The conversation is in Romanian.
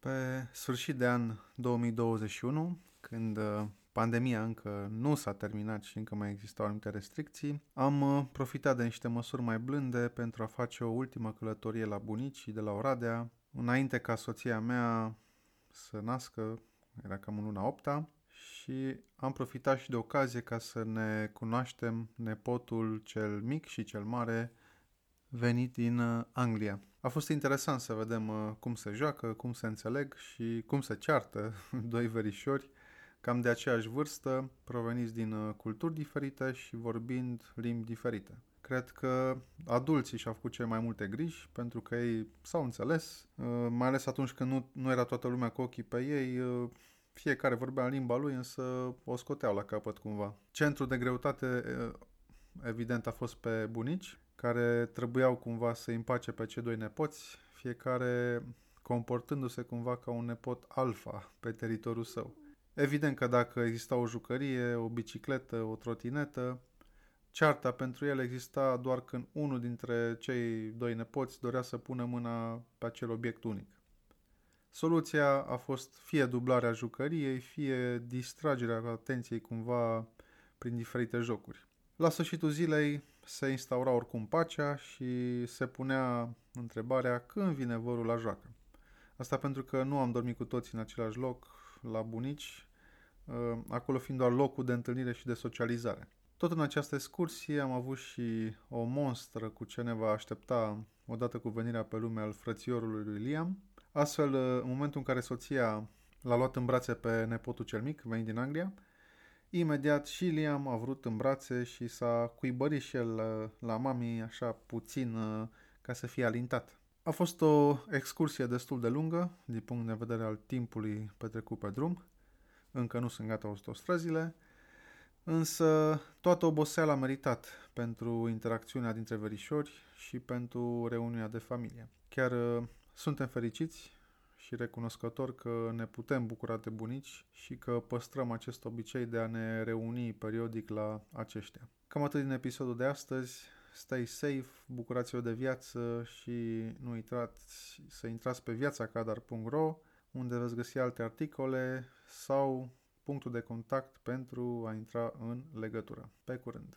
Pe sfârșit de an 2021, când uh, pandemia încă nu s-a terminat și încă mai existau anumite restricții, am uh, profitat de niște măsuri mai blânde pentru a face o ultimă călătorie la bunici de la Oradea, înainte ca soția mea să nască, era cam în luna 8 și am profitat și de ocazie ca să ne cunoaștem nepotul cel mic și cel mare venit din uh, Anglia. A fost interesant să vedem uh, cum se joacă, cum se înțeleg și cum se ceartă doi verișori cam de aceeași vârstă, proveniți din uh, culturi diferite și vorbind limbi diferite. Cred că adulții și-au făcut cele mai multe griji pentru că ei s-au înțeles, mai ales atunci când nu, nu era toată lumea cu ochii pe ei, fiecare vorbea în limba lui, însă o scoteau la capăt cumva. Centrul de greutate evident a fost pe bunici, care trebuiau cumva să împace pe cei doi nepoți, fiecare comportându-se cumva ca un nepot alfa pe teritoriul său. Evident că dacă exista o jucărie, o bicicletă, o trotinetă, cearta pentru el exista doar când unul dintre cei doi nepoți dorea să pună mâna pe acel obiect unic. Soluția a fost fie dublarea jucăriei, fie distragerea atenției cumva prin diferite jocuri. La sfârșitul zilei se instaura oricum pacea și se punea întrebarea când vine vorul la joacă. Asta pentru că nu am dormit cu toții în același loc, la bunici, ă, acolo fiind doar locul de întâlnire și de socializare. Tot în această excursie am avut și o monstră cu ce ne va aștepta odată cu venirea pe lume al frățiorului lui Liam. Astfel, în momentul în care soția l-a luat în brațe pe nepotul cel mic, venit din Anglia, Imediat și Liam a vrut în brațe și s-a cuibărit și el la, la mami așa puțin uh, ca să fie alintat. A fost o excursie destul de lungă din punct de vedere al timpului petrecut pe drum. Încă nu sunt gata autostrăzile, însă toată oboseala a meritat pentru interacțiunea dintre verișori și pentru reuniunea de familie. Chiar uh, suntem fericiți și recunoscător că ne putem bucura de bunici și că păstrăm acest obicei de a ne reuni periodic la aceștia. Cam atât din episodul de astăzi. Stay safe, bucurați-vă de viață și nu uitați să intrați pe viațacadar.ro unde veți găsi alte articole sau punctul de contact pentru a intra în legătură. Pe curând!